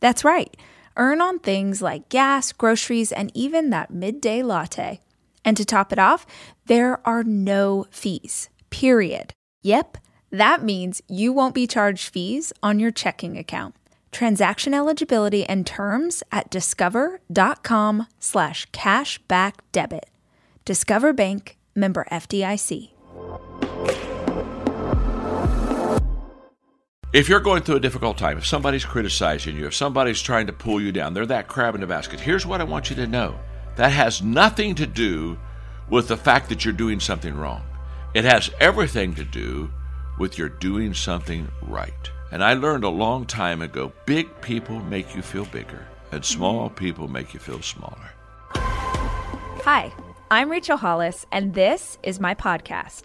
That's right, earn on things like gas, groceries, and even that midday latte. And to top it off, there are no fees, period. Yep, that means you won't be charged fees on your checking account. Transaction eligibility and terms at discover.com slash cashback debit. Discover Bank, member FDIC. If you're going through a difficult time, if somebody's criticizing you, if somebody's trying to pull you down, they're that crab in the basket. Here's what I want you to know that has nothing to do with the fact that you're doing something wrong, it has everything to do with your doing something right. And I learned a long time ago big people make you feel bigger, and small mm-hmm. people make you feel smaller. Hi, I'm Rachel Hollis, and this is my podcast.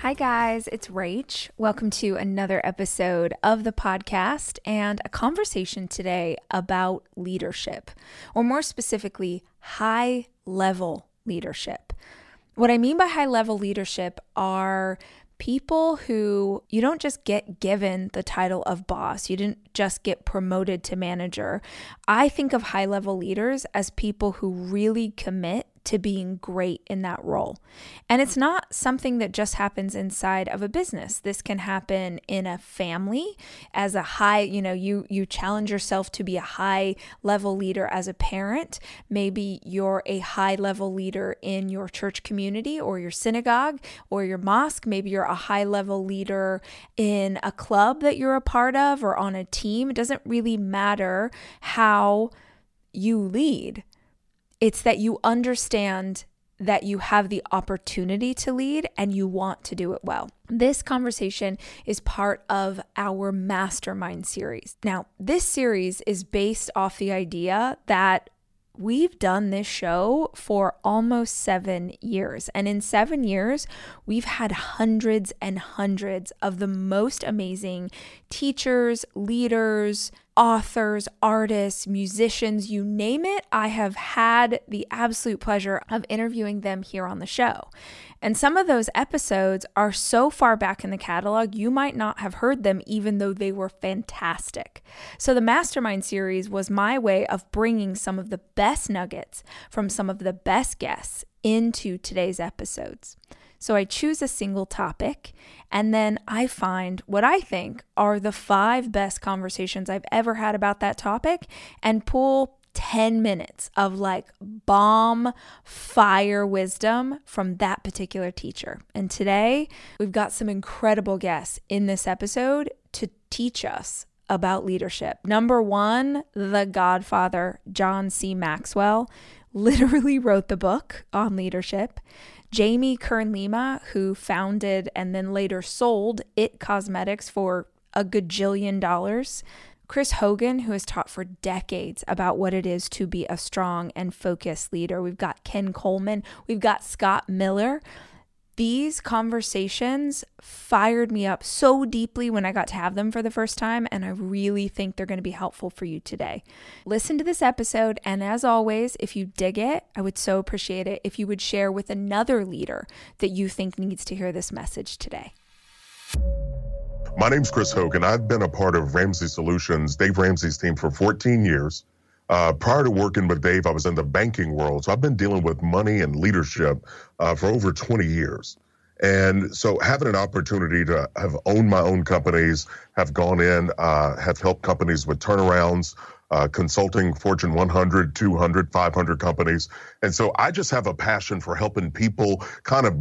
Hi, guys, it's Rach. Welcome to another episode of the podcast and a conversation today about leadership, or more specifically, high level leadership. What I mean by high level leadership are people who you don't just get given the title of boss, you didn't just get promoted to manager. I think of high level leaders as people who really commit to being great in that role. And it's not something that just happens inside of a business. This can happen in a family as a high, you know, you you challenge yourself to be a high level leader as a parent. Maybe you're a high level leader in your church community or your synagogue or your mosque. Maybe you're a high level leader in a club that you're a part of or on a team. It doesn't really matter how you lead it's that you understand that you have the opportunity to lead and you want to do it well. This conversation is part of our mastermind series. Now, this series is based off the idea that we've done this show for almost seven years. And in seven years, we've had hundreds and hundreds of the most amazing teachers, leaders, authors, artists, musicians, you name it. I have had the absolute pleasure of interviewing them here on the show. And some of those episodes are so far back in the catalog, you might not have heard them, even though they were fantastic. So, the Mastermind series was my way of bringing some of the best nuggets from some of the best guests into today's episodes. So I choose a single topic and then I find what I think are the five best conversations I've ever had about that topic and pull 10 minutes of like bomb fire wisdom from that particular teacher. And today we've got some incredible guests in this episode to teach us about leadership. Number one, the godfather, John C. Maxwell, literally wrote the book on leadership. Jamie Kern Lima, who founded and then later sold IT Cosmetics for a gajillion dollars. Chris Hogan, who has taught for decades about what it is to be a strong and focused leader. We've got Ken Coleman, we've got Scott Miller these conversations fired me up so deeply when I got to have them for the first time, and I really think they're going to be helpful for you today. Listen to this episode, and as always, if you dig it, I would so appreciate it if you would share with another leader that you think needs to hear this message today. My name's Chris Hogan. I've been a part of Ramsey Solutions, Dave Ramsey's team, for 14 years. Uh, prior to working with Dave, I was in the banking world. So I've been dealing with money and leadership uh, for over 20 years. And so having an opportunity to have owned my own companies, have gone in, uh, have helped companies with turnarounds, uh, consulting Fortune 100, 200, 500 companies. And so I just have a passion for helping people kind of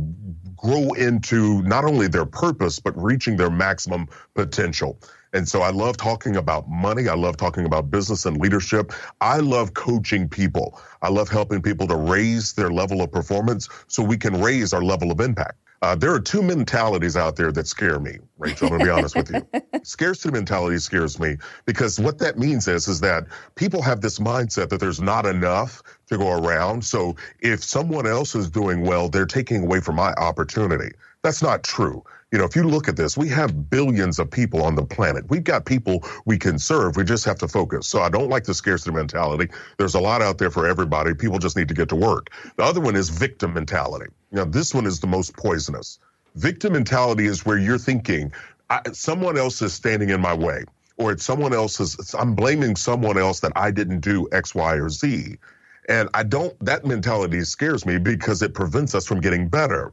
grow into not only their purpose, but reaching their maximum potential. And so I love talking about money. I love talking about business and leadership. I love coaching people. I love helping people to raise their level of performance so we can raise our level of impact. Uh, there are two mentalities out there that scare me, Rachel. I'm going to be honest with you. Scarcity mentality scares me because what that means is, is that people have this mindset that there's not enough to go around. So if someone else is doing well, they're taking away from my opportunity. That's not true. You know, if you look at this, we have billions of people on the planet. We've got people we can serve. We just have to focus. So I don't like the scarcity mentality. There's a lot out there for everybody. People just need to get to work. The other one is victim mentality. Now, this one is the most poisonous. Victim mentality is where you're thinking, someone else is standing in my way, or it's someone else's, I'm blaming someone else that I didn't do X, Y, or Z. And I don't, that mentality scares me because it prevents us from getting better.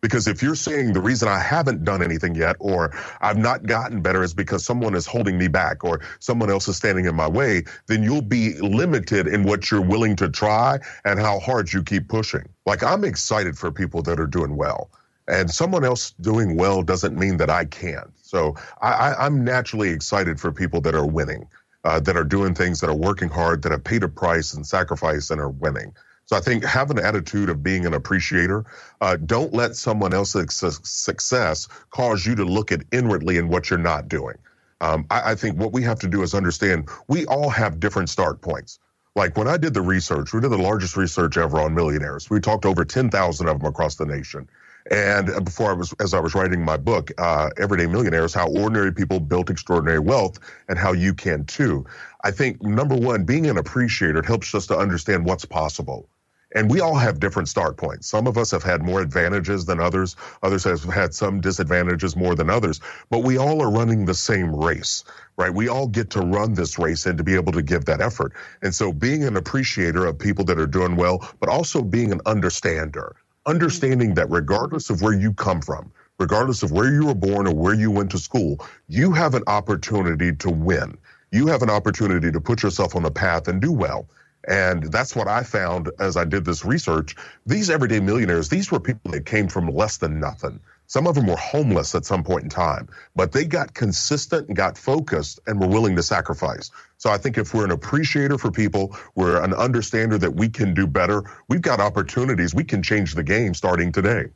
Because if you're saying the reason I haven't done anything yet or I've not gotten better is because someone is holding me back or someone else is standing in my way, then you'll be limited in what you're willing to try and how hard you keep pushing. Like I'm excited for people that are doing well. And someone else doing well doesn't mean that I can't. So I, am naturally excited for people that are winning, uh, that are doing things, that are working hard, that have paid a price and sacrifice and are winning. So I think have an attitude of being an appreciator. Uh, don't let someone else's success cause you to look at inwardly in what you're not doing. Um, I, I think what we have to do is understand we all have different start points. Like when I did the research, we did the largest research ever on millionaires. We talked to over 10,000 of them across the nation. And before I was, as I was writing my book, uh, Everyday Millionaires, how ordinary people built extraordinary wealth and how you can too. I think number one, being an appreciator helps us to understand what's possible. And we all have different start points. Some of us have had more advantages than others. Others have had some disadvantages more than others. But we all are running the same race, right? We all get to run this race and to be able to give that effort. And so being an appreciator of people that are doing well, but also being an understander, understanding that regardless of where you come from, regardless of where you were born or where you went to school, you have an opportunity to win. You have an opportunity to put yourself on the path and do well. And that's what I found as I did this research. These everyday millionaires, these were people that came from less than nothing. Some of them were homeless at some point in time, but they got consistent and got focused and were willing to sacrifice. So I think if we're an appreciator for people, we're an understander that we can do better, we've got opportunities. We can change the game starting today.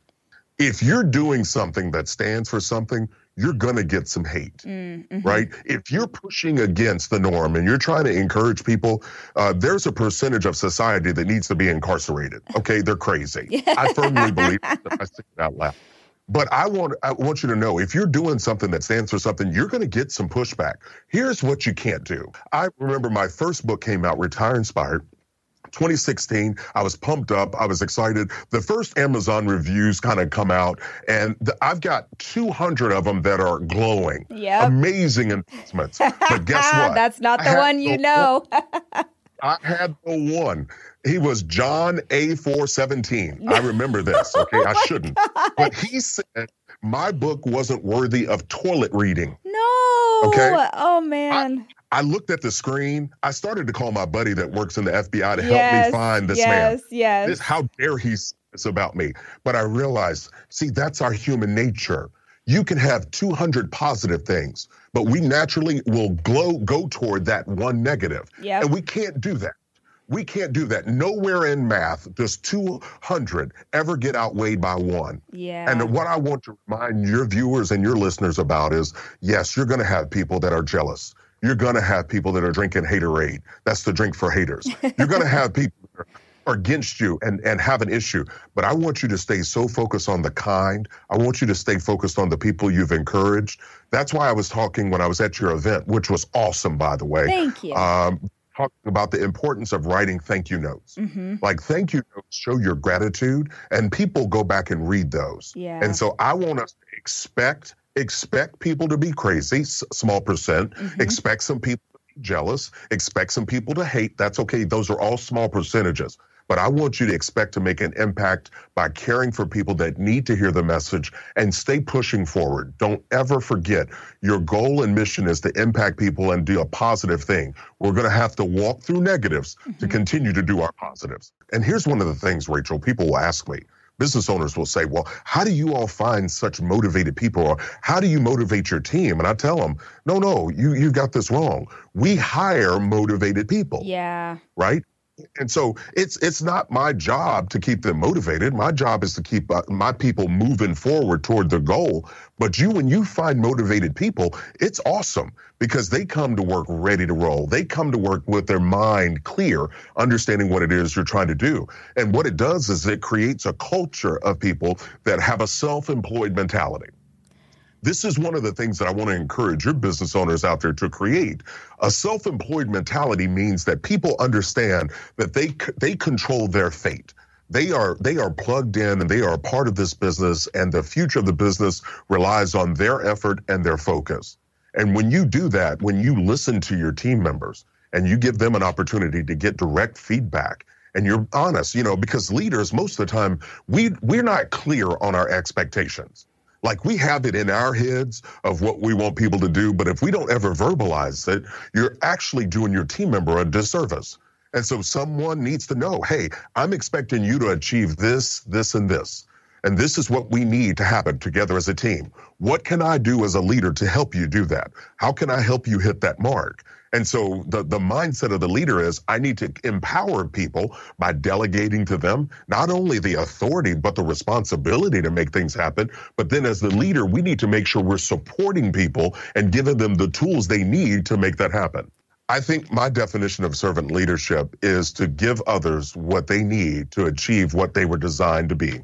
If you're doing something that stands for something, you're going to get some hate, mm-hmm. right? If you're pushing against the norm and you're trying to encourage people, uh, there's a percentage of society that needs to be incarcerated. Okay, they're crazy. I firmly believe that I say it out loud. But I want I want you to know if you're doing something that stands for something, you're going to get some pushback. Here's what you can't do. I remember my first book came out, Retire Inspired. 2016. I was pumped up. I was excited. The first Amazon reviews kind of come out, and the, I've got 200 of them that are glowing. Yeah. Amazing investments. But guess what? That's not the one you the know. One. I had the one. He was John A417. I remember this. Okay. oh I shouldn't. God. But he said my book wasn't worthy of toilet reading. No. Okay. Oh, man. I, I looked at the screen. I started to call my buddy that works in the FBI to yes, help me find this yes, man. Yes, yes. This, how dare he say this about me? But I realized, see, that's our human nature. You can have 200 positive things, but we naturally will glow, go toward that one negative. Yep. And we can't do that. We can't do that. Nowhere in math does 200 ever get outweighed by one. Yeah. And what I want to remind your viewers and your listeners about is yes, you're going to have people that are jealous you're going to have people that are drinking haterade. That's the drink for haters. You're going to have people that are against you and, and have an issue. But I want you to stay so focused on the kind. I want you to stay focused on the people you've encouraged. That's why I was talking when I was at your event, which was awesome, by the way. Thank you. Um, talking about the importance of writing thank you notes. Mm-hmm. Like thank you notes show your gratitude, and people go back and read those. Yeah. And so I want us to expect expect people to be crazy, small percent. Mm-hmm. Expect some people to be jealous. Expect some people to hate. That's okay. Those are all small percentages. But I want you to expect to make an impact by caring for people that need to hear the message and stay pushing forward. Don't ever forget your goal and mission is to impact people and do a positive thing. We're going to have to walk through negatives mm-hmm. to continue to do our positives. And here's one of the things, Rachel, people will ask me business owners will say, well, how do you all find such motivated people? Or how do you motivate your team? And I tell them, no, no, you, you got this wrong. We hire motivated people. Yeah. Right? And so it's it's not my job to keep them motivated. My job is to keep uh, my people moving forward toward the goal. But you, when you find motivated people, it's awesome because they come to work ready to roll. They come to work with their mind clear, understanding what it is you're trying to do. And what it does is it creates a culture of people that have a self-employed mentality. This is one of the things that I want to encourage your business owners out there to create. A self-employed mentality means that people understand that they they control their fate. They are they are plugged in and they are a part of this business and the future of the business relies on their effort and their focus. And when you do that, when you listen to your team members and you give them an opportunity to get direct feedback and you're honest, you know, because leaders most of the time we we're not clear on our expectations. Like we have it in our heads of what we want people to do, but if we don't ever verbalize it, you're actually doing your team member a disservice. And so someone needs to know, hey, I'm expecting you to achieve this, this, and this. And this is what we need to happen together as a team. What can I do as a leader to help you do that? How can I help you hit that mark? And so the, the mindset of the leader is I need to empower people by delegating to them not only the authority, but the responsibility to make things happen. But then as the leader, we need to make sure we're supporting people and giving them the tools they need to make that happen. I think my definition of servant leadership is to give others what they need to achieve what they were designed to be.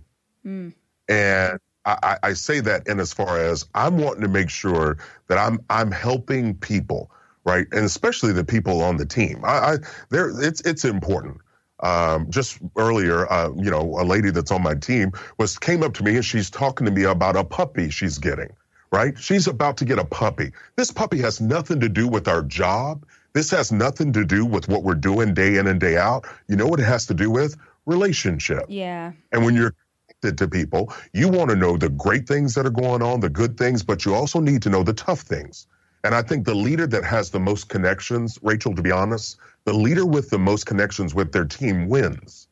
Mm. And I, I, say that in as far as I'm wanting to make sure that I'm I'm helping people right? And especially the people on the team. I, I there, it's it's important. Um, just earlier, uh, you know, a lady that's on my team was came up to me and she's talking to me about a puppy she's getting. Right? She's about to get a puppy. This puppy has nothing to do with our job. This has nothing to do with what we're doing day in and day out. You know what it has to do with? Relationship. Yeah. And when you're connected to people, you want to know the great things that are going on, the good things, but you also need to know the tough things. And I think the leader that has the most connections, Rachel, to be honest, the leader with the most connections with their team wins.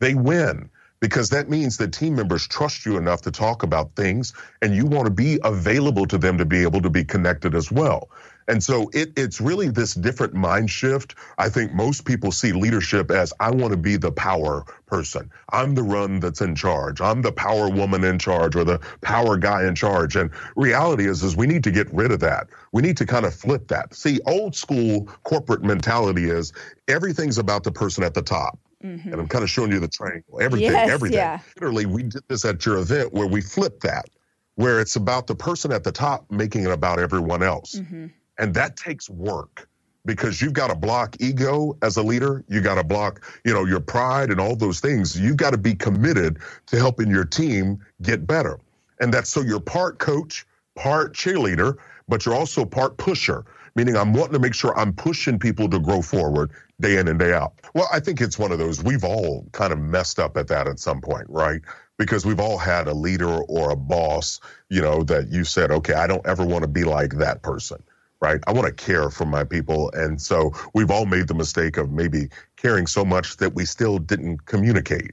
They win because that means that team members trust you enough to talk about things and you want to be available to them to be able to be connected as well. And so it, it's really this different mind shift. I think most people see leadership as I want to be the power person. I'm the run that's in charge. I'm the power woman in charge or the power guy in charge. And reality is, is we need to get rid of that. We need to kind of flip that. See, old school corporate mentality is everything's about the person at the top. Mm-hmm. And I'm kind of showing you the triangle. Everything, yes, everything. Yeah. Literally, we did this at your event where we flipped that, where it's about the person at the top making it about everyone else. Mm-hmm. And that takes work because you've got to block ego as a leader. You got to block, you know, your pride and all those things. You've got to be committed to helping your team get better. And that's so you're part coach, part cheerleader, but you're also part pusher, meaning I'm wanting to make sure I'm pushing people to grow forward day in and day out. Well, I think it's one of those we've all kind of messed up at that at some point, right? Because we've all had a leader or a boss, you know, that you said, okay, I don't ever want to be like that person right? I want to care for my people. And so we've all made the mistake of maybe caring so much that we still didn't communicate.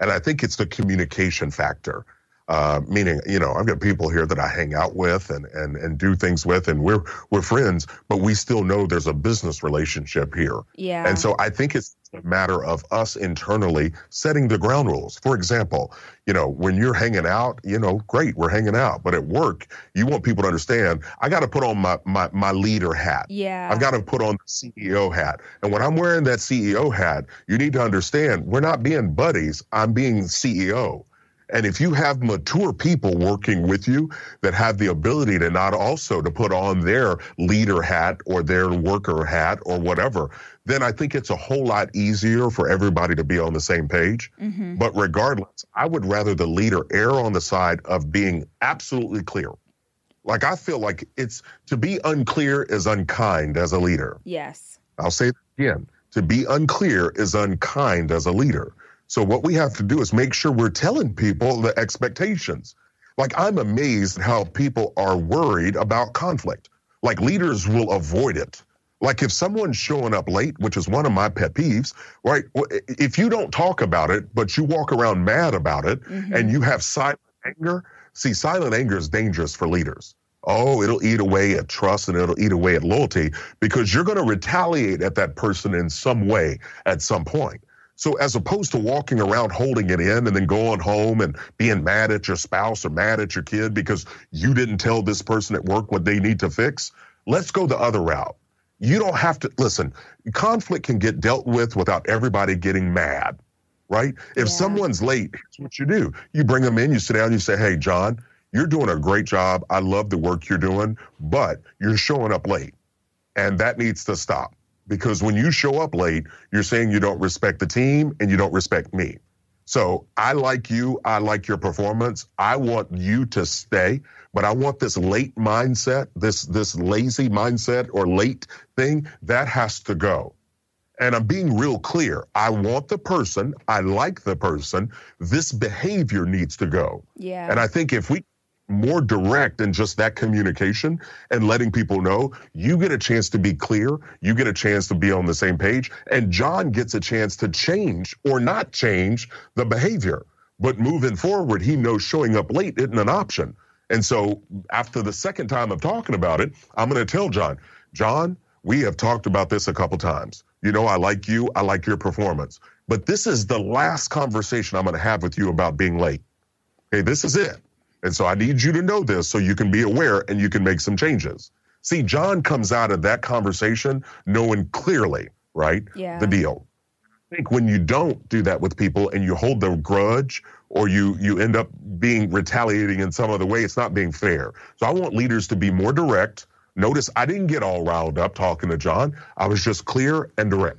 And I think it's the communication factor. Uh, meaning, you know, I've got people here that I hang out with and, and, and do things with, and we're we're friends, but we still know there's a business relationship here. Yeah. And so I think it's a matter of us internally setting the ground rules. For example, you know, when you're hanging out, you know, great, we're hanging out. But at work, you want people to understand, I got to put on my, my, my leader hat. Yeah. I've got to put on the CEO hat. And when I'm wearing that CEO hat, you need to understand we're not being buddies. I'm being CEO. And if you have mature people working with you that have the ability to not also to put on their leader hat or their worker hat or whatever, then I think it's a whole lot easier for everybody to be on the same page. Mm-hmm. But regardless, I would rather the leader err on the side of being absolutely clear. Like I feel like it's to be unclear is unkind as a leader. Yes. I'll say it again. To be unclear is unkind as a leader. So what we have to do is make sure we're telling people the expectations. Like I'm amazed how people are worried about conflict. Like leaders will avoid it. Like if someone's showing up late, which is one of my pet peeves, right? If you don't talk about it, but you walk around mad about it Mhm. and you have silent anger, see, silent anger is dangerous for leaders. Oh, it'll eat away at trust and it'll eat away at loyalty because you're going to retaliate at that person in some way at some point. So as opposed to walking around holding it in and then going home and being mad at your spouse or mad at your kid because you didn't tell this person at work what they need to fix, let's go the other route. You don't have to listen. Conflict can get dealt with without everybody getting mad, right? If Yeah. someone's late, here's what you do. You bring them in, you sit down, you say, "Hey, John, you're doing a great job. I love the work you're doing, but you're showing up late. And that needs to stop because when you show up late, you're saying you don't respect the team and you don't respect me. So I like you. I like your performance. I want you to stay, but I want this late mindset, this, this lazy mindset or late thing that has to go. And I'm being real clear. I want the person. I like the person. This behavior needs to go. Yeah. And I think if we more direct than just that communication and letting people know you get a chance to be clear, you get a chance to be on the same page, and John gets a chance to change or not change the behavior. But moving forward, he knows showing up late isn't an option. And so after the second time of talking about it, I'm going to tell John, John, we have talked about this a couple times. You know, I like you, I like your performance. But this is the last conversation I'm going to have with you about being late. Okay, this is it. And so I need you to know this so you can be aware and you can make some changes. See, John comes out of that conversation knowing clearly, right? Yeah. The deal. I think when you don't do that with people and you hold the grudge or you you end up being retaliating in some other way, it's not being fair. So I want leaders to be more direct. Notice I didn't get all riled up talking to John. I was just clear and direct.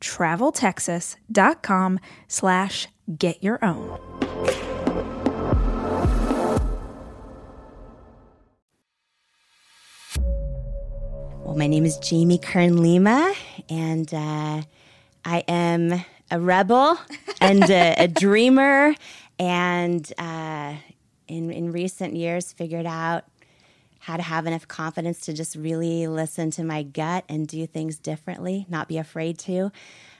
traveltexas.com slash get your own. Well, my name is Jamie Kern Lima, and uh, I am a rebel and a, a dreamer, and uh, in in recent years figured out how to have enough confidence to just really listen to my gut and do things differently, not be afraid to. Uh,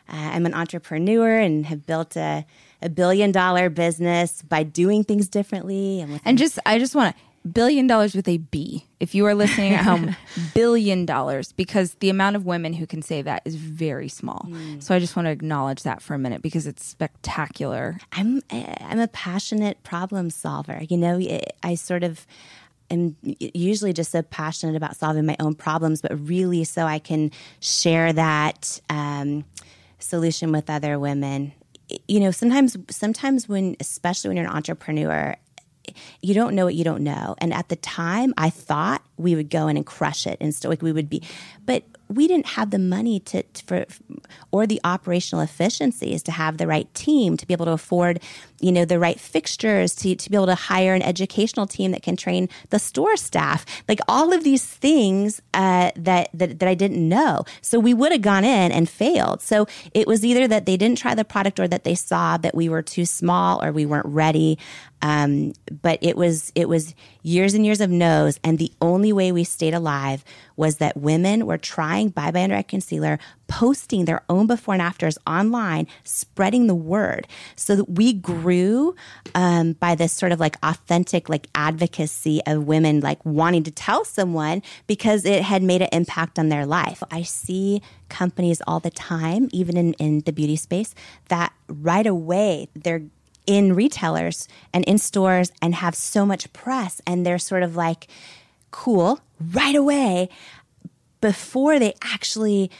I'm an entrepreneur and have built a, a billion dollar business by doing things differently. And, and just, I just want to, billion dollars with a B. If you are listening at home, billion dollars, because the amount of women who can say that is very small. Mm. So I just want to acknowledge that for a minute because it's spectacular. I'm I'm a passionate problem solver. You know, I sort of am usually just so passionate about solving my own problems, but really so I can share that um, solution with other women. You know, sometimes, sometimes when, especially when you're an entrepreneur, you don't know what you don't know. And at the time, I thought we would go in and crush it, and so like we would be, but we didn't have the money to, to, for or the operational efficiencies to have the right team to be able to afford you know the right fixtures to, to be able to hire an educational team that can train the store staff. Like all of these things uh, that, that that i didn't know. So we would have gone in and failed. So it was either that they didn't try the product or that they saw that we were too small or we weren't ready. Um, but it was it was years and years of no's and the only way we stayed alive was that women were trying Under Eye Concealer, posting their own before and afters online, spreading the word. So that we grew um, by this sort of like authentic like advocacy of women like wanting to tell someone because it had made an impact on their life. I see companies all the time, even in, in the beauty space, that right away they're in retailers and in stores and have so much press and they're sort of like cool right away before they actually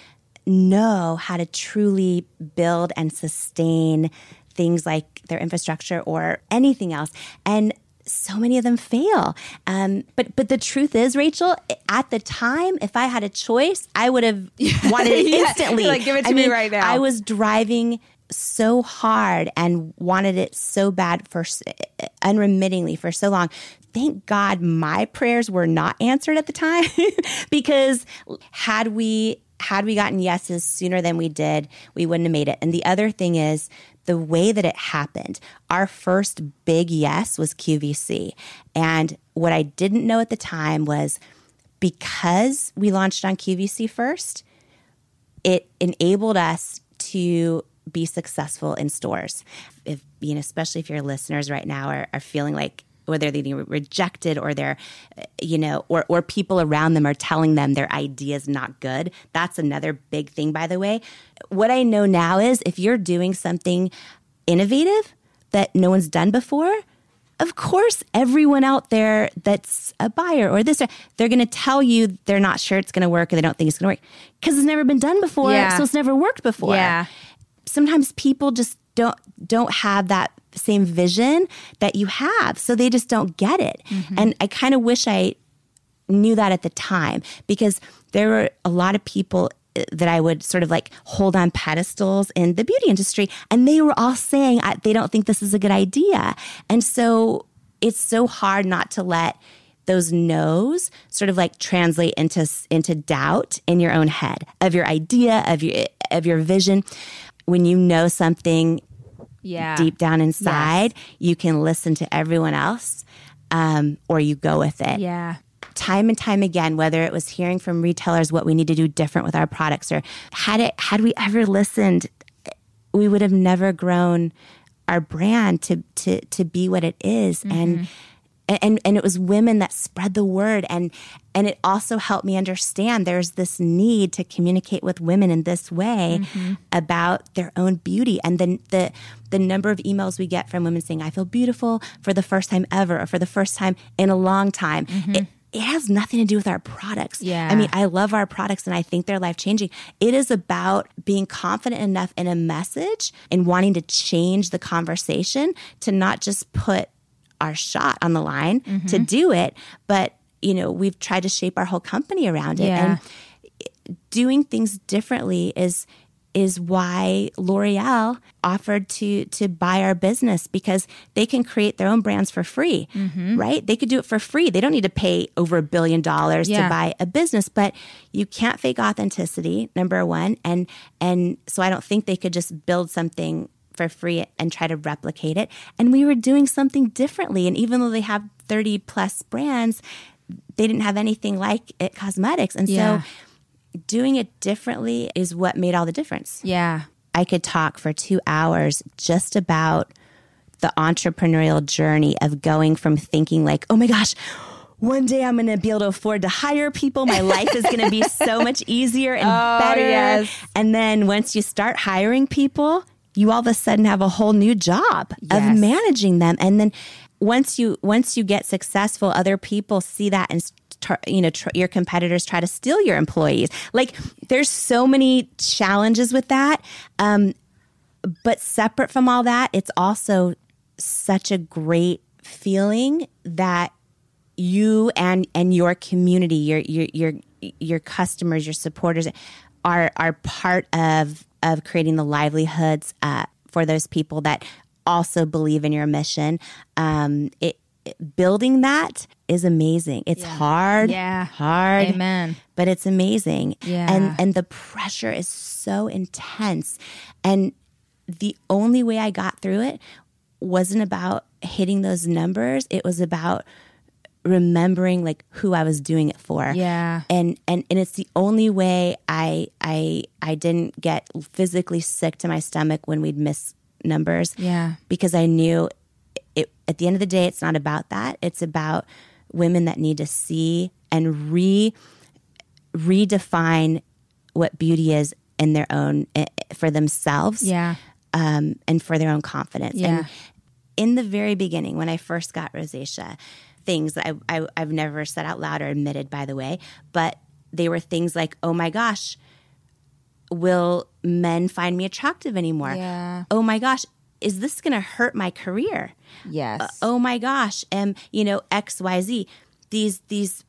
know how to truly build and sustain things like their infrastructure or anything else. And so many of them fail. Um, but but the truth is, Rachel, at the time, if I had a choice, I would have wanted it yeah. instantly. like, give it to I me mean, right now. I was driving so hard and wanted it so bad for unremittingly for so long thank God my prayers were not answered at the time because had we had we gotten yeses sooner than we did, we wouldn't have made it. And the other thing is the way that it happened. Our first big yes was QVC. And what I didn't know at the time was because we launched on QVC first, it enabled us to be successful in stores. If you know, especially if your listeners right now are, are feeling like whether they're being rejected or they're, you know, or, or people around them are telling them their idea is not good. That's another big thing, by the way. What I know now is if you're doing something innovative that no one's done before, of course, everyone out there that's a buyer or this, they're going to tell you they're not sure it's going to work or they don't think it's going to work because it's never been done before. Yeah. So it's never worked before. Yeah. Sometimes people just don't don't have that same vision that you have. So they just don't get it. Mm-hmm. And I kind of wish I knew that at the time because there were a lot of people that I would sort of like hold on pedestals in the beauty industry, and they were all saying I, they don't think this is a good idea, and so it's so hard not to let those no's sort of like translate into into doubt in your own head of your idea of your of your vision when you know something Yeah. deep down inside you can listen to everyone else um, or you go with it Yeah. time and time again, whether it was hearing from retailers what we need to do different with our products, or had it had we ever listened, we would have never grown our brand to to to be what it is. and and and it was women that spread the word and and it also helped me understand there's this need to communicate with women in this way mm-hmm. about their own beauty and then the the number of emails we get from women saying i feel beautiful for the first time ever or for the first time in a long time mm-hmm. it, it has nothing to do with our products. Yeah. I mean, I love our products and I think they're life changing. It is about being confident enough in a message and wanting to change the conversation to not just put our shot on the line to do it, but you know, we've tried to shape our whole company around it. Yeah. And doing things differently is is why L'Oreal offered to to buy our business because they can create their own brands for free, Mm-hmm. right? They could do it for free. They don't need to pay over a billion dollars Yeah. to buy a business, but you can't fake authenticity, number 1, and and so I don't think they could just build something for free and try to replicate it. And we were doing something differently and even though they have 30 plus brands, they didn't have anything like IT Cosmetics. And Yeah. so doing it differently is what made all the difference. Yeah. I could talk for two hours just about the entrepreneurial journey of going from thinking like, oh my gosh, one day I'm going to be able to afford to hire people. My life is going to be so much easier and oh, better. yes. And then once you start hiring people, you all of a sudden have a whole new job Yes. of managing them. And then once you once you get successful, other people see that and start, you know tr- your competitors try to steal your employees. Like there's so many challenges with that. Um, but separate from all that, it's also such a great feeling that you and and your community, your your your your customers, your supporters are are part of of creating the livelihoods uh, for those people that also believe in your mission. Um, it, it- building that is amazing. It's hard, Yeah. hard, Amen. but it's amazing. Yeah. And and the pressure is so intense. And the only way I got through it wasn't about hitting those numbers. It was about remembering like who I was doing it for. Yeah. And and and it's the only way I I I didn't get physically sick to my stomach when we'd miss numbers. Yeah. Because I knew it at the end of the day it's not about that. It's about women that need to see and re redefine what beauty is in their own eh, for themselves Yeah. um, and for their own confidence. Yeah. And in the very beginning, when I first got rosacea, things that I, I, I've never said out loud or admitted, by the way, but they were things like, oh my gosh, will men find me attractive anymore? Yeah. Oh my gosh, is this going to hurt my career? Yes. oh my gosh and you know xyz these these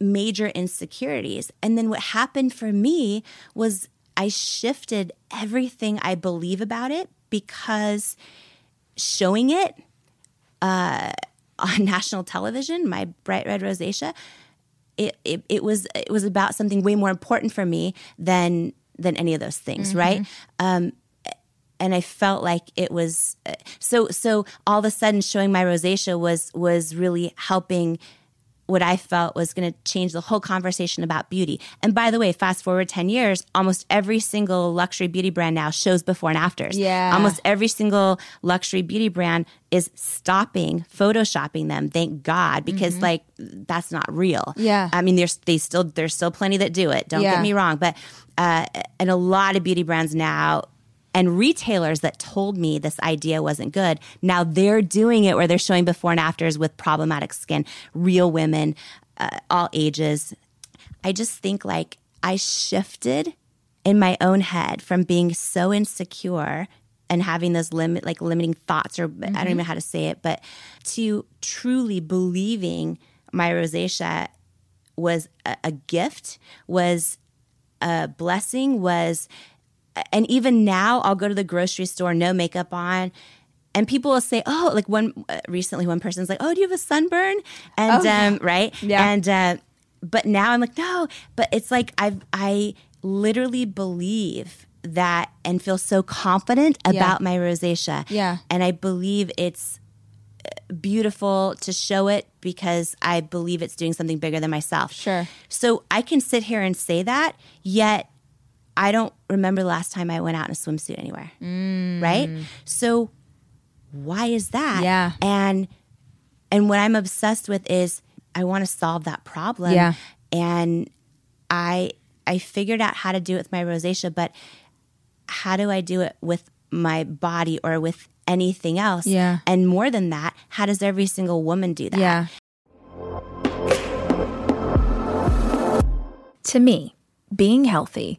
major insecurities and then what happened for me was i shifted everything i believe about it because showing it uh, on national television my bright red rosacea it, it, it was it was about something way more important for me than than any of those things right? Um, and I felt like it was uh, so so all of a sudden showing my rosacea was was really helping what I felt was going to change the whole conversation about beauty. And by the way, fast forward 10 years, almost every single luxury beauty brand now shows before and afters. Yeah. Almost every single luxury beauty brand is stopping photoshopping them. Thank God because like that's not real. Yeah. I mean there's they still there's still plenty that do it. Don't Yeah. get me wrong, but uh and a lot of beauty brands now and retailers that told me this idea wasn't good now they're doing it where they're showing before and afters with problematic skin real women uh, all ages. I just think like i shifted in my own head from being so insecure and having those limit like limiting thoughts or i don't even know how to say it but to truly believing my rosacea was a, a gift was a blessing was, and even now I'll go to the grocery store, no makeup on. And people will say, "Oh, like one uh, recently, one person's like, "Oh, do you have a sunburn?" And Oh, yeah. um, right, Yeah. And uh, but now I'm like, no. But it's like I've I literally believe that and feel so confident about my rosacea. Yeah. and I believe it's uh, beautiful to show it because I believe it's doing something bigger than myself. Sure. So I can sit here and say that, yet I don't remember the last time I went out in a swimsuit anywhere. Right? So why is that? Yeah. And and what I'm obsessed with is I want to solve that problem. Yeah. And I I figured out how to do it with my rosacea, but how do I do it with my body or with anything else? Yeah. And more than that, how does every single woman do that? Yeah. To me, being healthy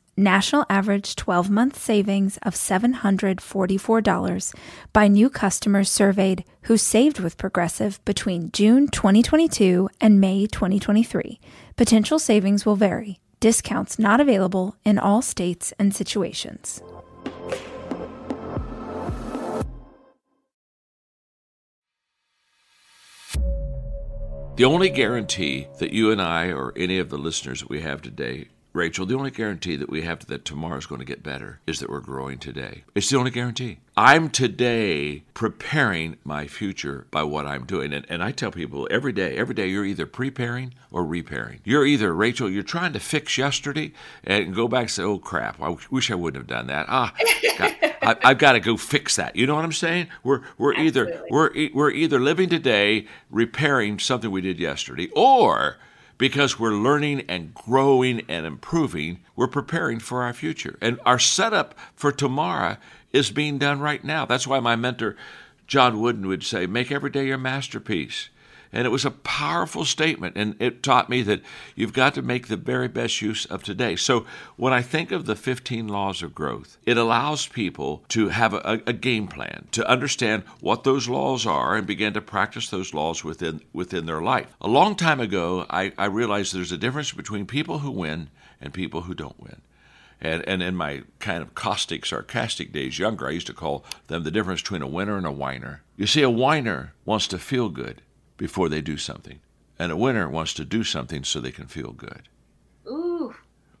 National average 12 month savings of $744 by new customers surveyed who saved with Progressive between June 2022 and May 2023. Potential savings will vary. Discounts not available in all states and situations. The only guarantee that you and I, or any of the listeners we have today, Rachel, the only guarantee that we have that tomorrow is going to get better is that we're growing today. It's the only guarantee. I'm today preparing my future by what I'm doing. And, and I tell people every day, every day, you're either preparing or repairing. You're either, Rachel, you're trying to fix yesterday and go back and say, oh crap, I wish I wouldn't have done that. Ah, God, I, I've got to go fix that. You know what I'm saying? We're, we're either, we're, we're either living today repairing something we did yesterday or because we're learning and growing and improving, we're preparing for our future. And our setup for tomorrow is being done right now. That's why my mentor, John Wooden, would say, Make every day your masterpiece. And it was a powerful statement, and it taught me that you've got to make the very best use of today. So, when I think of the 15 laws of growth, it allows people to have a, a game plan, to understand what those laws are, and begin to practice those laws within, within their life. A long time ago, I, I realized there's a difference between people who win and people who don't win. And, and in my kind of caustic, sarcastic days, younger, I used to call them the difference between a winner and a whiner. You see, a whiner wants to feel good before they do something, and a winner wants to do something so they can feel good. Ooh,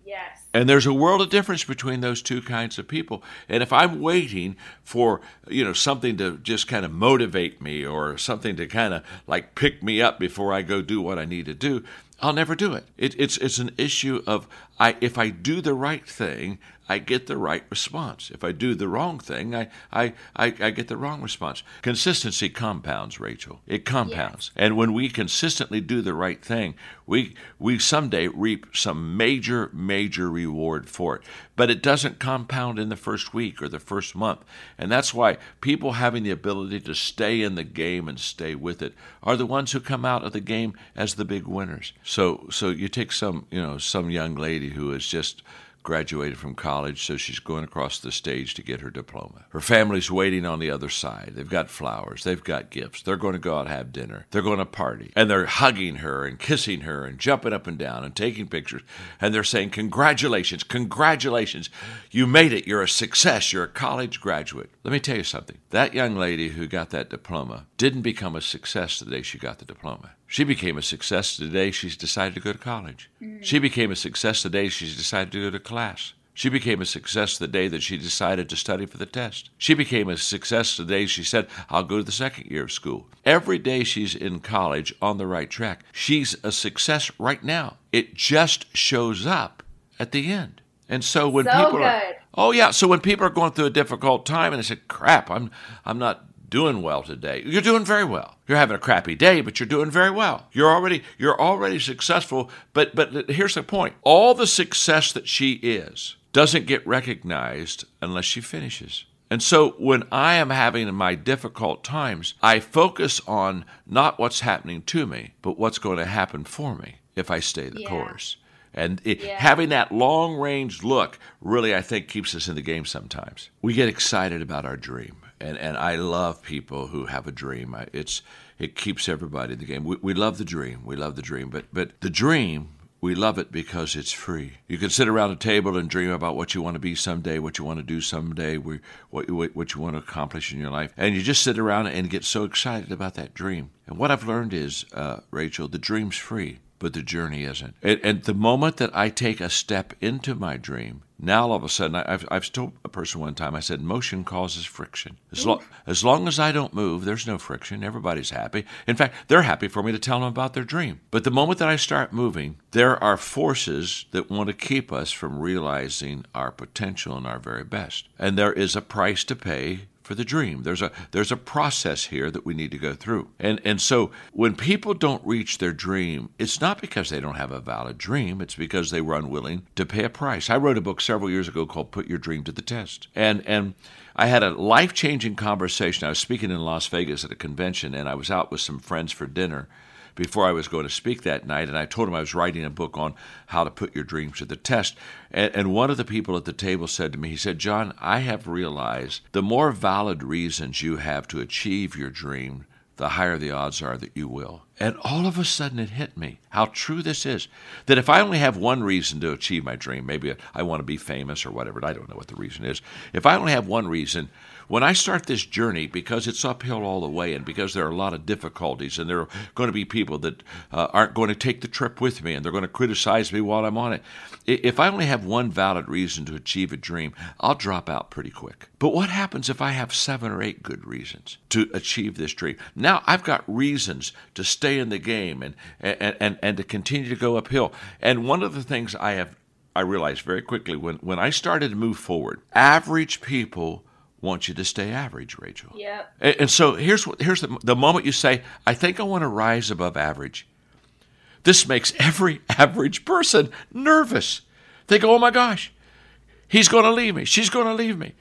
yes. And there's a world of difference between those two kinds of people. And if I'm waiting for, you know, something to just kind of motivate me or something to kind of like pick me up before I go do what I need to do, I'll never do it. it it's it's an issue of I if I do the right thing, I get the right response. If I do the wrong thing, I, I, I, I get the wrong response. Consistency compounds, Rachel. It compounds. Yes. And when we consistently do the right thing, we, we someday reap some major, major reward for it. But it doesn't compound in the first week or the first month. And that's why people having the ability to stay in the game and stay with it are the ones who come out of the game as the big winners. So, so you take some, you know, some young lady who is just graduated from college, so she's going across the stage to get her diploma. Her family's waiting on the other side. They've got flowers, they've got gifts. They're going to go out and have dinner. They're going to party. And they're hugging her and kissing her and jumping up and down and taking pictures. And they're saying, Congratulations, congratulations. You made it. You're a success. You're a college graduate. Let me tell you something. That young lady who got that diploma didn't become a success the day she got the diploma. She became a success the day she's decided to go to college. Mm-hmm. She became a success the day she's decided to go to class. She became a success the day that she decided to study for the test. She became a success the day she said, I'll go to the second year of school. Every day she's in college on the right track. She's a success right now. It just shows up at the end. And so when so people good. are Oh yeah, so when people are going through a difficult time and they say, "Crap, I'm I'm not doing well today. You're doing very well. You're having a crappy day, but you're doing very well. You're already you're already successful, but but here's the point. All the success that she is doesn't get recognized unless she finishes. And so when I am having my difficult times, I focus on not what's happening to me, but what's going to happen for me if I stay the yeah. course. And it, yeah. having that long range look really, I think, keeps us in the game sometimes. We get excited about our dream and and I love people who have a dream. It's it keeps everybody in the game. We, we love the dream. We love the dream, but but the dream we love it because it's free. You can sit around a table and dream about what you want to be someday, what you want to do someday, what, what you want to accomplish in your life. And you just sit around and get so excited about that dream. And what I've learned is, uh, Rachel, the dream's free, but the journey isn't. And, and the moment that I take a step into my dream, now all of a sudden, I've, I've told a person one time, I said, motion causes friction. As, lo- as long as I don't move, there's no friction. Everybody's happy. In fact, they're happy for me to tell them about their dream. But the moment that I start moving, there are forces that want to keep us from realizing our potential and our very best. And there is a price to pay for the dream. There's a there's a process here that we need to go through. And and so when people don't reach their dream, it's not because they don't have a valid dream, it's because they were unwilling to pay a price. I wrote a book several years ago called Put Your Dream to the Test. And and I had a life-changing conversation. I was speaking in Las Vegas at a convention and I was out with some friends for dinner before I was going to speak that night, and I told him I was writing a book on how to put your dreams to the test. And, and one of the people at the table said to me, he said, John, I have realized the more valid reasons you have to achieve your dream, the higher the odds are that you will. And all of a sudden it hit me how true this is. That if I only have one reason to achieve my dream, maybe I want to be famous or whatever, I don't know what the reason is. If I only have one reason, when I start this journey, because it's uphill all the way and because there are a lot of difficulties and there are going to be people that uh, aren't going to take the trip with me and they're going to criticize me while I'm on it, if I only have one valid reason to achieve a dream, I'll drop out pretty quick. But what happens if I have seven or eight good reasons to achieve this dream? Now I've got reasons to stay in the game and, and, and, and to continue to go uphill. And one of the things I have I realized very quickly when, when I started to move forward, average people want you to stay average, Rachel. Yeah. And, and so here's what, here's the, the moment you say, I think I want to rise above average. This makes every average person nervous. They go, oh my gosh, he's going to leave me. She's going to leave me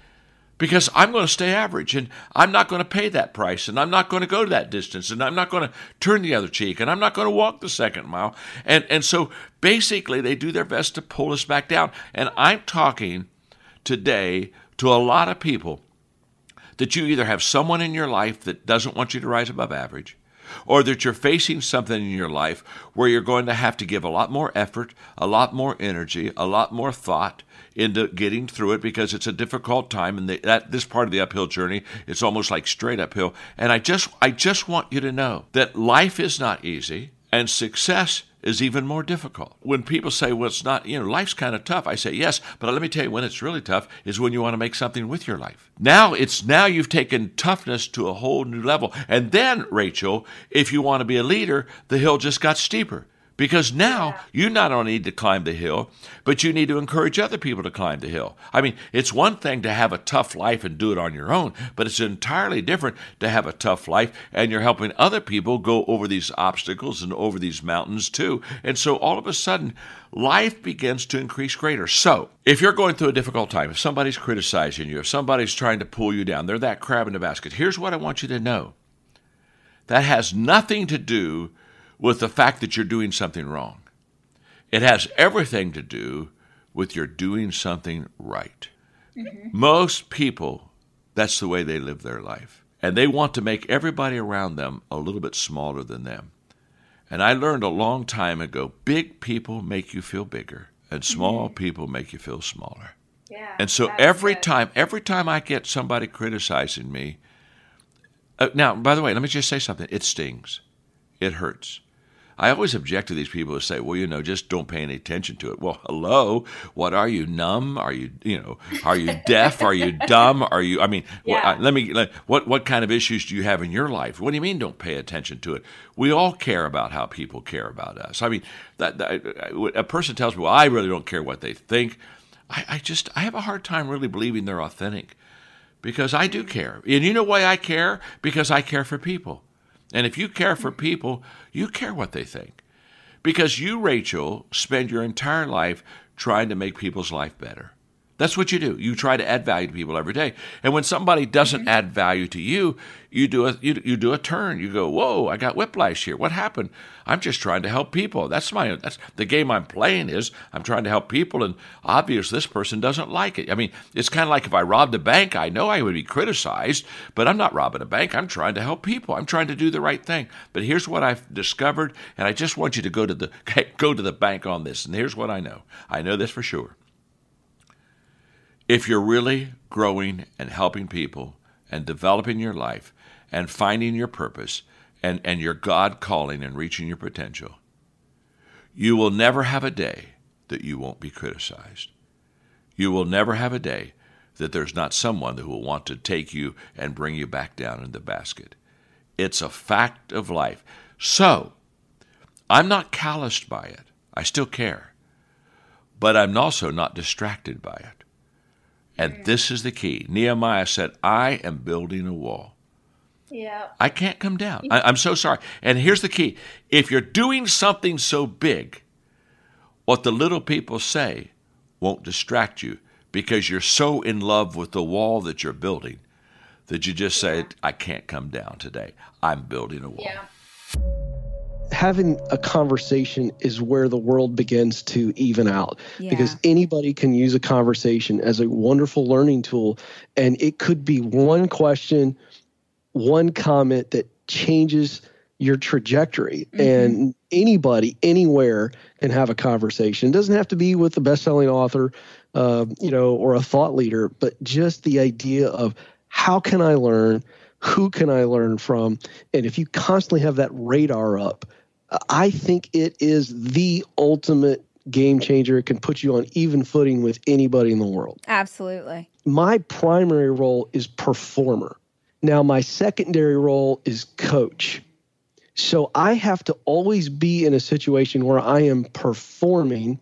because I'm going to stay average and I'm not going to pay that price and I'm not going to go to that distance and I'm not going to turn the other cheek and I'm not going to walk the second mile. And, and so basically, they do their best to pull us back down. And I'm talking today to a lot of people that you either have someone in your life that doesn't want you to rise above average, or that you're facing something in your life where you're going to have to give a lot more effort, a lot more energy, a lot more thought into getting through it because it's a difficult time and that this part of the uphill journey it's almost like straight uphill and I just I just want you to know that life is not easy and success is even more difficult. When people say, well, it's not, you know, life's kind of tough, I say, yes, but let me tell you when it's really tough is when you want to make something with your life. Now it's now you've taken toughness to a whole new level. And then, Rachel, if you want to be a leader, the hill just got steeper Because now you not only need to climb the hill, but you need to encourage other people to climb the hill. I mean, it's one thing to have a tough life and do it on your own, but it's entirely different to have a tough life and you're helping other people go over these obstacles and over these mountains too. And so all of a sudden, life begins to increase greater. So, if you're going through a difficult time, if somebody's criticizing you, if somebody's trying to pull you down, they're that crab in the basket, here's what I want you to know that has nothing to do with the fact that you're doing something wrong. It has everything to do with you're doing something right. Mm-hmm. Most people, that's the way they live their life. And they want to make everybody around them a little bit smaller than them. And I learned a long time ago big people make you feel bigger, and small mm-hmm. people make you feel smaller. Yeah, and so every good. time, every time I get somebody criticizing me, uh, now, by the way, let me just say something. It stings. It hurts. I always object to these people who say, "Well, you know, just don't pay any attention to it." Well, hello, what are you numb? Are you, you know, are you deaf? Are you dumb? Are you? I mean, yeah. what, let me. Let, what what kind of issues do you have in your life? What do you mean, don't pay attention to it? We all care about how people care about us. I mean, that, that a person tells me, "Well, I really don't care what they think." I, I just I have a hard time really believing they're authentic because I do care. And you know why I care? Because I care for people. And if you care for people, you care what they think. Because you, Rachel, spend your entire life trying to make people's life better. That's what you do. You try to add value to people every day. And when somebody doesn't mm-hmm. add value to you, you do a you, you do a turn. You go, "Whoa, I got whiplash here. What happened? I'm just trying to help people. That's my that's the game I'm playing is I'm trying to help people and obviously this person doesn't like it. I mean, it's kind of like if I robbed a bank, I know I would be criticized, but I'm not robbing a bank. I'm trying to help people. I'm trying to do the right thing. But here's what I've discovered and I just want you to go to the go to the bank on this. And here's what I know. I know this for sure if you're really growing and helping people and developing your life and finding your purpose and, and your God calling and reaching your potential, you will never have a day that you won't be criticized. You will never have a day that there's not someone who will want to take you and bring you back down in the basket. It's a fact of life. So, I'm not calloused by it. I still care. But I'm also not distracted by it. And mm. this is the key. Nehemiah said, I am building a wall. Yeah. I can't come down. I, am so sorry. And here's the key if you're doing something so big, what the little people say won't distract you because you're so in love with the wall that you're building that you just say, I can't come down today. I'm building a wall. Yeah having a conversation is where the world begins to even out yeah. because anybody can use a conversation as a wonderful learning tool and it could be one question one comment that changes your trajectory mm-hmm. and anybody anywhere can have a conversation it doesn't have to be with the best-selling author uh, you know or a thought leader but just the idea of how can i learn who can i learn from and if you constantly have that radar up I think it is the ultimate game changer. It can put you on even footing with anybody in the world. Absolutely. My primary role is performer. Now, my secondary role is coach. So I have to always be in a situation where I am performing,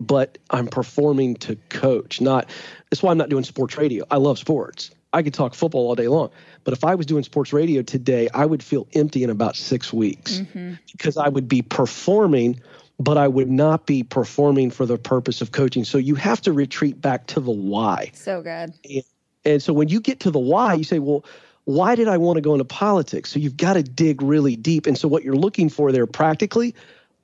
but I'm performing to coach. Not that's why I'm not doing sports radio. I love sports. I could talk football all day long. But if I was doing sports radio today, I would feel empty in about six weeks mm-hmm. because I would be performing, but I would not be performing for the purpose of coaching. So you have to retreat back to the why. So good. And, and so when you get to the why, you say, well, why did I want to go into politics? So you've got to dig really deep. And so what you're looking for there practically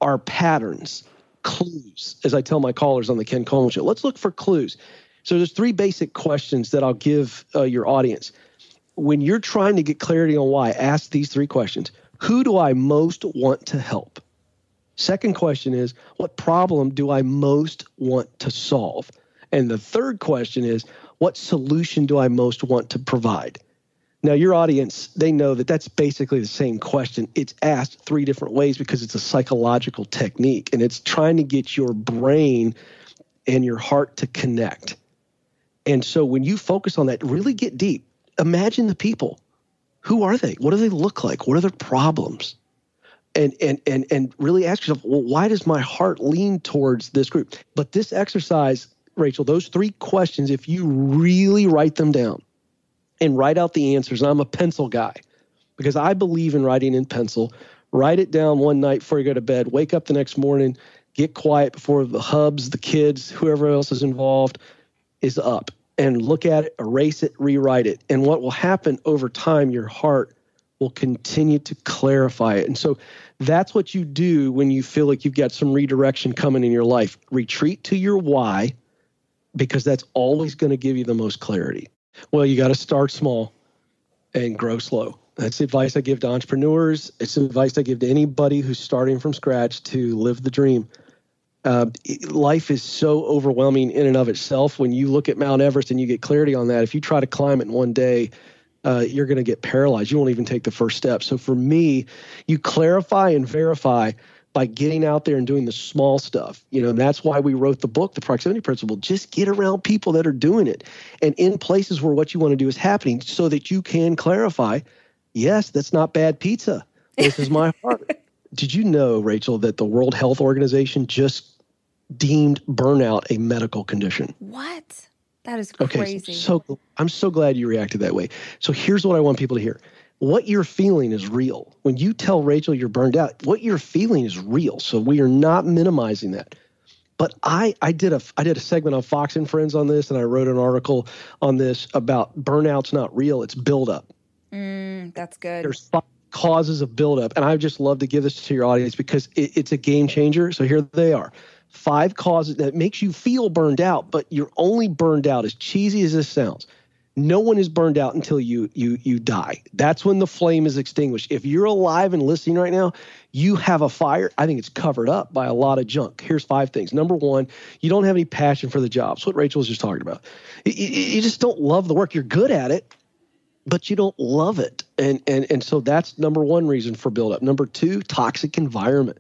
are patterns, clues, as I tell my callers on the Ken Coleman show. Let's look for clues. So there's three basic questions that I'll give uh, your audience when you're trying to get clarity on why, ask these three questions Who do I most want to help? Second question is, What problem do I most want to solve? And the third question is, What solution do I most want to provide? Now, your audience, they know that that's basically the same question. It's asked three different ways because it's a psychological technique and it's trying to get your brain and your heart to connect. And so when you focus on that, really get deep imagine the people. Who are they? What do they look like? What are their problems? and and and and really ask yourself, well, why does my heart lean towards this group? But this exercise, Rachel, those three questions, if you really write them down and write out the answers, I'm a pencil guy because I believe in writing in pencil. Write it down one night before you go to bed. Wake up the next morning. Get quiet before the hubs, the kids, whoever else is involved is up and look at it, erase it, rewrite it. And what will happen over time, your heart will continue to clarify it. And so that's what you do when you feel like you've got some redirection coming in your life. Retreat to your why because that's always going to give you the most clarity. Well, you got to start small and grow slow. That's advice I give to entrepreneurs. It's advice I give to anybody who's starting from scratch to live the dream uh, life is so overwhelming in and of itself. When you look at Mount Everest and you get clarity on that, if you try to climb it in one day, uh, you're going to get paralyzed. You won't even take the first step. So for me, you clarify and verify by getting out there and doing the small stuff. You know, that's why we wrote the book, The Proximity Principle. Just get around people that are doing it and in places where what you want to do is happening so that you can clarify, yes, that's not bad pizza. This is my heart. Did you know, Rachel, that the World Health Organization just deemed burnout a medical condition? What? That is crazy. Okay, so I'm so glad you reacted that way. So here's what I want people to hear. What you're feeling is real. When you tell Rachel you're burned out, what you're feeling is real. So we are not minimizing that. But I, I did a I did a segment on Fox and Friends on this, and I wrote an article on this about burnout's not real; it's buildup. Mm, that's good. There's five causes of buildup. And I just love to give this to your audience because it, it's a game changer. So here they are. Five causes that makes you feel burned out, but you're only burned out as cheesy as this sounds. No one is burned out until you you you die. That's when the flame is extinguished. If you're alive and listening right now, you have a fire. I think it's covered up by a lot of junk. Here's five things. Number one, you don't have any passion for the job. That's what Rachel was just talking about. You, you just don't love the work. You're good at it, but you don't love it. And and and so that's number one reason for buildup. Number two, toxic environment.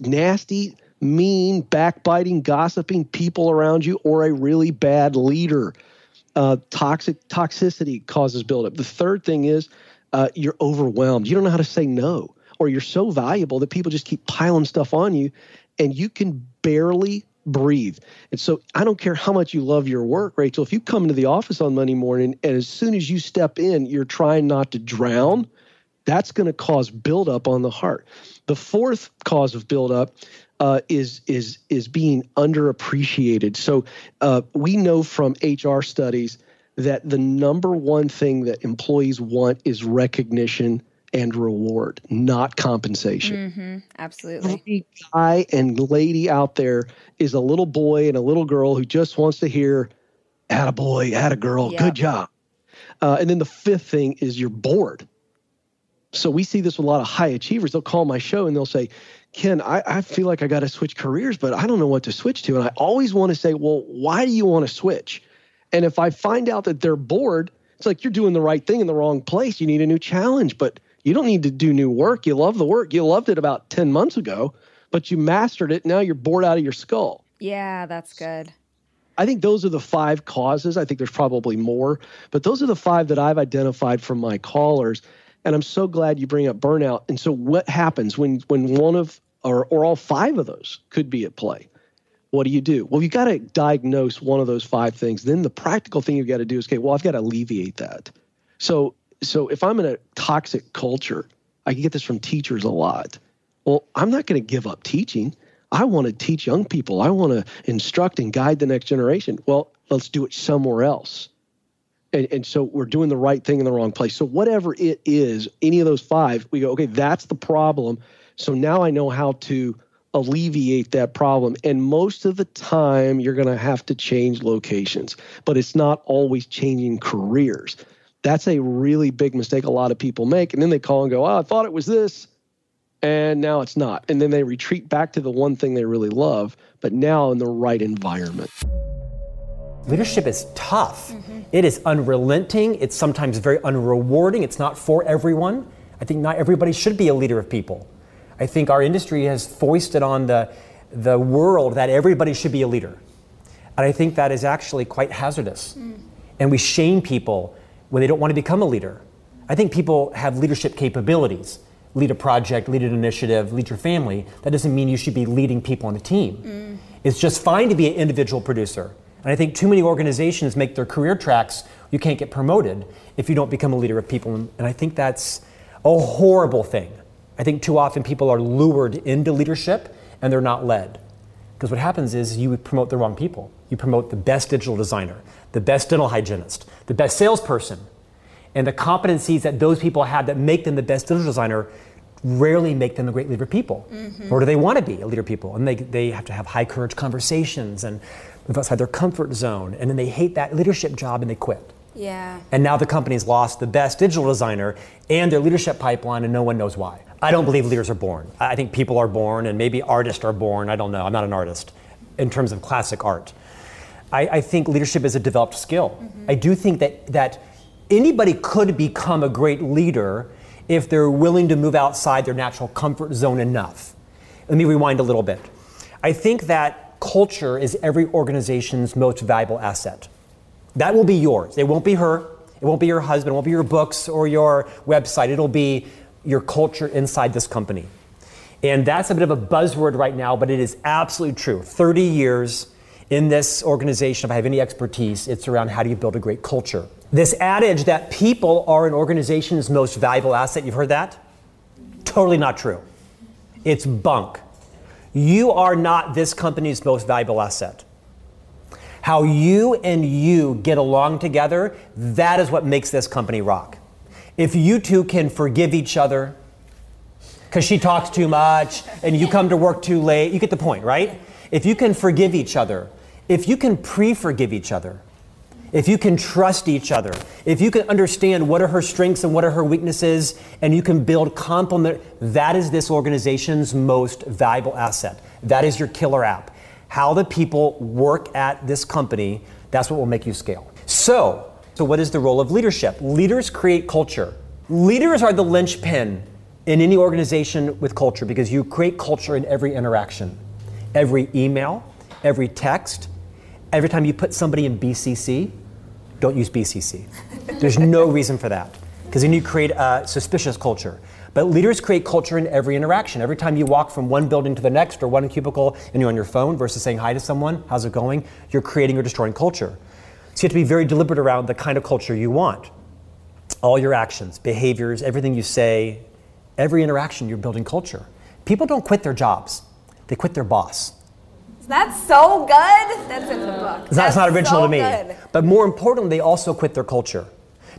Nasty, mean, backbiting, gossiping people around you, or a really bad leader. Uh, toxic toxicity causes buildup. The third thing is uh, you're overwhelmed. You don't know how to say no, or you're so valuable that people just keep piling stuff on you, and you can barely breathe. And so I don't care how much you love your work, Rachel. If you come into the office on Monday morning and as soon as you step in, you're trying not to drown, that's going to cause buildup on the heart. The fourth cause of buildup uh, is is is being underappreciated. So uh, we know from HR studies that the number one thing that employees want is recognition and reward, not compensation. Mm-hmm, absolutely. Every guy and lady out there is a little boy and a little girl who just wants to hear, "Add a boy, add a girl, yep. good job." Uh, and then the fifth thing is you're bored. So we see this with a lot of high achievers. They'll call my show and they'll say, Ken, I, I feel like I got to switch careers, but I don't know what to switch to. And I always want to say, well, why do you want to switch? And if I find out that they're bored, it's like you're doing the right thing in the wrong place. You need a new challenge. But you don't need to do new work. You love the work. You loved it about 10 months ago, but you mastered it. Now you're bored out of your skull. Yeah, that's good. I think those are the five causes. I think there's probably more, but those are the five that I've identified from my callers. And I'm so glad you bring up burnout. And so what happens when when one of or or all five of those could be at play? What do you do? Well, you got to diagnose one of those five things. Then the practical thing you've got to do is, okay, well, I've got to alleviate that. So so if I'm in a toxic culture, I can get this from teachers a lot. Well, I'm not going to give up teaching. I want to teach young people. I want to instruct and guide the next generation. Well, let's do it somewhere else. And, and so we're doing the right thing in the wrong place. So whatever it is, any of those five, we go, okay, that's the problem. So now I know how to alleviate that problem. And most of the time, you're going to have to change locations, but it's not always changing careers. That's a really big mistake a lot of people make. And then they call and go, oh, I thought it was this. And now it's not. And then they retreat back to the one thing they really love, but now in the right environment. Leadership is tough. Mm-hmm. It is unrelenting. It's sometimes very unrewarding. It's not for everyone. I think not everybody should be a leader of people. I think our industry has foisted on the, the world that everybody should be a leader. And I think that is actually quite hazardous. Mm. And we shame people when they don't want to become a leader. I think people have leadership capabilities. lead a project, lead an initiative, lead your family, that doesn't mean you should be leading people on a team. Mm. It's just fine to be an individual producer. And I think too many organizations make their career tracks, you can't get promoted if you don't become a leader of people. And I think that's a horrible thing. I think too often people are lured into leadership and they're not led. Because what happens is you promote the wrong people. You promote the best digital designer, the best dental hygienist, the best salesperson. And the competencies that those people have that make them the best digital designer rarely make them a great leader of people. Mm-hmm. Or do they want to be a leader of people? And they, they have to have high courage conversations and move outside their comfort zone. And then they hate that leadership job and they quit. Yeah. And now the company's lost the best digital designer and their leadership pipeline, and no one knows why. I don't believe leaders are born. I think people are born, and maybe artists are born. I don't know. I'm not an artist in terms of classic art. I, I think leadership is a developed skill. Mm-hmm. I do think that, that anybody could become a great leader if they're willing to move outside their natural comfort zone enough. Let me rewind a little bit. I think that culture is every organization's most valuable asset. That will be yours. It won't be her. It won't be your husband. It won't be your books or your website. It'll be your culture inside this company. And that's a bit of a buzzword right now, but it is absolutely true. 30 years in this organization, if I have any expertise, it's around how do you build a great culture. This adage that people are an organization's most valuable asset, you've heard that? Totally not true. It's bunk. You are not this company's most valuable asset. How you and you get along together, that is what makes this company rock. If you two can forgive each other, because she talks too much and you come to work too late, you get the point, right? If you can forgive each other, if you can pre forgive each other, if you can trust each other, if you can understand what are her strengths and what are her weaknesses, and you can build complement, that is this organization's most valuable asset. That is your killer app. How the people work at this company, that's what will make you scale. So, so, what is the role of leadership? Leaders create culture. Leaders are the linchpin in any organization with culture because you create culture in every interaction, every email, every text, every time you put somebody in BCC. Don't use BCC. There's no reason for that because then you create a suspicious culture. But leaders create culture in every interaction. Every time you walk from one building to the next or one cubicle and you're on your phone versus saying hi to someone, how's it going? You're creating or destroying culture. So you have to be very deliberate around the kind of culture you want. All your actions, behaviors, everything you say, every interaction, you're building culture. People don't quit their jobs, they quit their boss. That's so good. That's in the book. That's, That's not original so to me. Good. But more importantly, they also quit their culture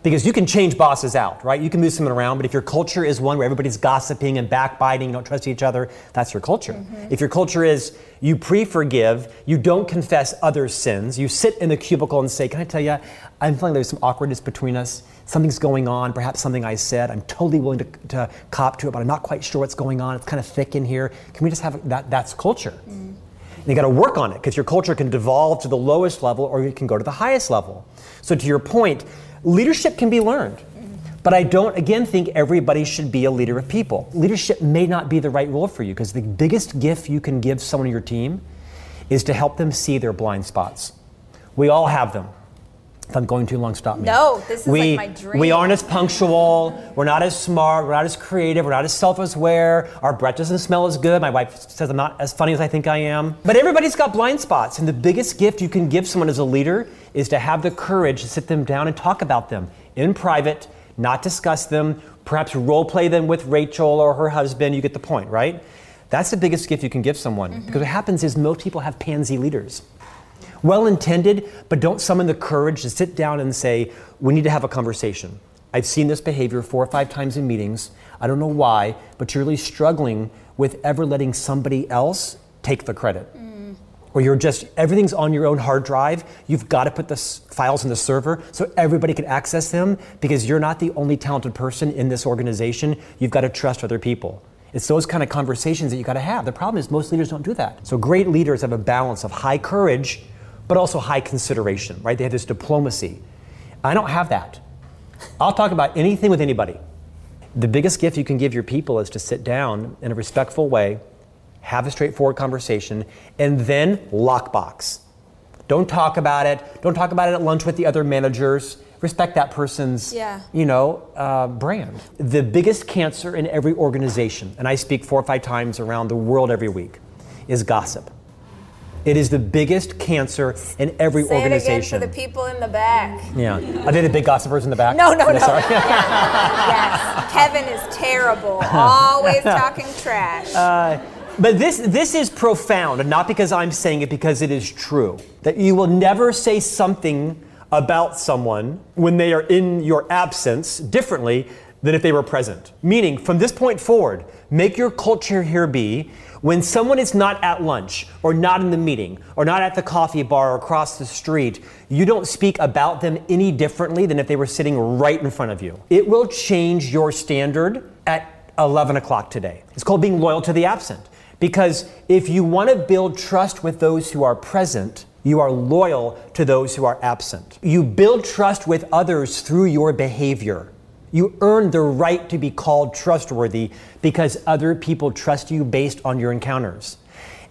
because you can change bosses out, right? You can move someone around, but if your culture is one where everybody's gossiping and backbiting, you don't trust each other, that's your culture. Mm-hmm. If your culture is you pre forgive, you don't confess others' sins, you sit in the cubicle and say, Can I tell you, I'm feeling there's some awkwardness between us, something's going on, perhaps something I said, I'm totally willing to, to cop to it, but I'm not quite sure what's going on, it's kind of thick in here. Can we just have that? That's culture. Mm. You got to work on it because your culture can devolve to the lowest level or you can go to the highest level. So, to your point, Leadership can be learned. But I don't, again, think everybody should be a leader of people. Leadership may not be the right role for you because the biggest gift you can give someone on your team is to help them see their blind spots. We all have them. If I'm going too long, stop me. No, this is we, like my dream. We aren't as punctual. We're not as smart. We're not as creative. We're not as self-aware. Our breath doesn't smell as good. My wife says I'm not as funny as I think I am. But everybody's got blind spots, and the biggest gift you can give someone as a leader is to have the courage to sit them down and talk about them in private, not discuss them, perhaps role play them with Rachel or her husband. You get the point, right? That's the biggest gift you can give someone. Mm-hmm. Because what happens is most people have pansy leaders well intended, but don't summon the courage to sit down and say, we need to have a conversation. I've seen this behavior four or five times in meetings. I don't know why, but you're really struggling with ever letting somebody else take the credit. Mm. Or you're just, everything's on your own hard drive. You've got to put the files in the server so everybody can access them because you're not the only talented person in this organization. You've got to trust other people. It's those kind of conversations that you got to have. The problem is most leaders don't do that. So great leaders have a balance of high courage but also high consideration, right? They have this diplomacy. I don't have that. I'll talk about anything with anybody. The biggest gift you can give your people is to sit down in a respectful way, have a straightforward conversation, and then lockbox. Don't talk about it. Don't talk about it at lunch with the other managers. Respect that person's, Yeah. you know, uh, brand. The biggest cancer in every organization, and I speak four or five times around the world every week, is gossip. It is the biggest cancer in every Say it again organization. for the people in the back. yeah. Are they the big gossipers in the back? No, no, no. Sorry. yes. Kevin is terrible. Always talking trash. Uh, but this this is profound, and not because I'm saying it, because it is true. That you will never say something about someone when they are in your absence differently than if they were present. Meaning, from this point forward, make your culture here be when someone is not at lunch or not in the meeting or not at the coffee bar or across the street, you don't speak about them any differently than if they were sitting right in front of you. It will change your standard at 11 o'clock today. It's called being loyal to the absent. Because if you want to build trust with those who are present, you are loyal to those who are absent. You build trust with others through your behavior. You earn the right to be called trustworthy because other people trust you based on your encounters.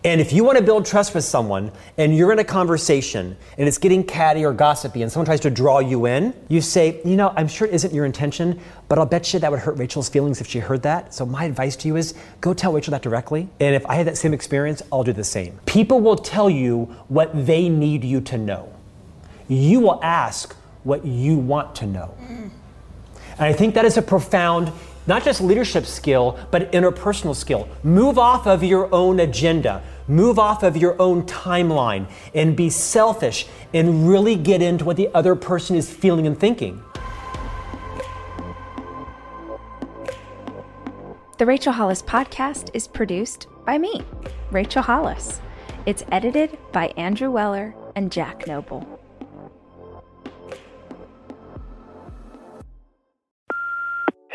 And if you want to build trust with someone and you're in a conversation and it's getting catty or gossipy and someone tries to draw you in, you say, you know, I'm sure it isn't your intention, but I'll bet you that would hurt Rachel's feelings if she heard that. So my advice to you is go tell Rachel that directly. And if I had that same experience, I'll do the same. People will tell you what they need you to know. You will ask what you want to know. Mm. And I think that is a profound, not just leadership skill, but interpersonal skill. Move off of your own agenda, move off of your own timeline, and be selfish and really get into what the other person is feeling and thinking. The Rachel Hollis podcast is produced by me, Rachel Hollis. It's edited by Andrew Weller and Jack Noble.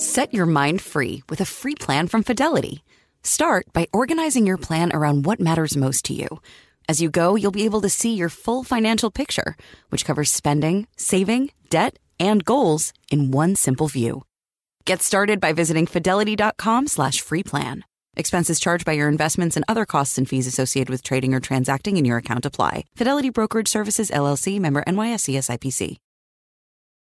Set your mind free with a free plan from Fidelity. Start by organizing your plan around what matters most to you. As you go, you'll be able to see your full financial picture, which covers spending, saving, debt, and goals in one simple view. Get started by visiting fidelity.com slash free plan. Expenses charged by your investments and other costs and fees associated with trading or transacting in your account apply. Fidelity Brokerage Services, LLC, member NYSE SIPC.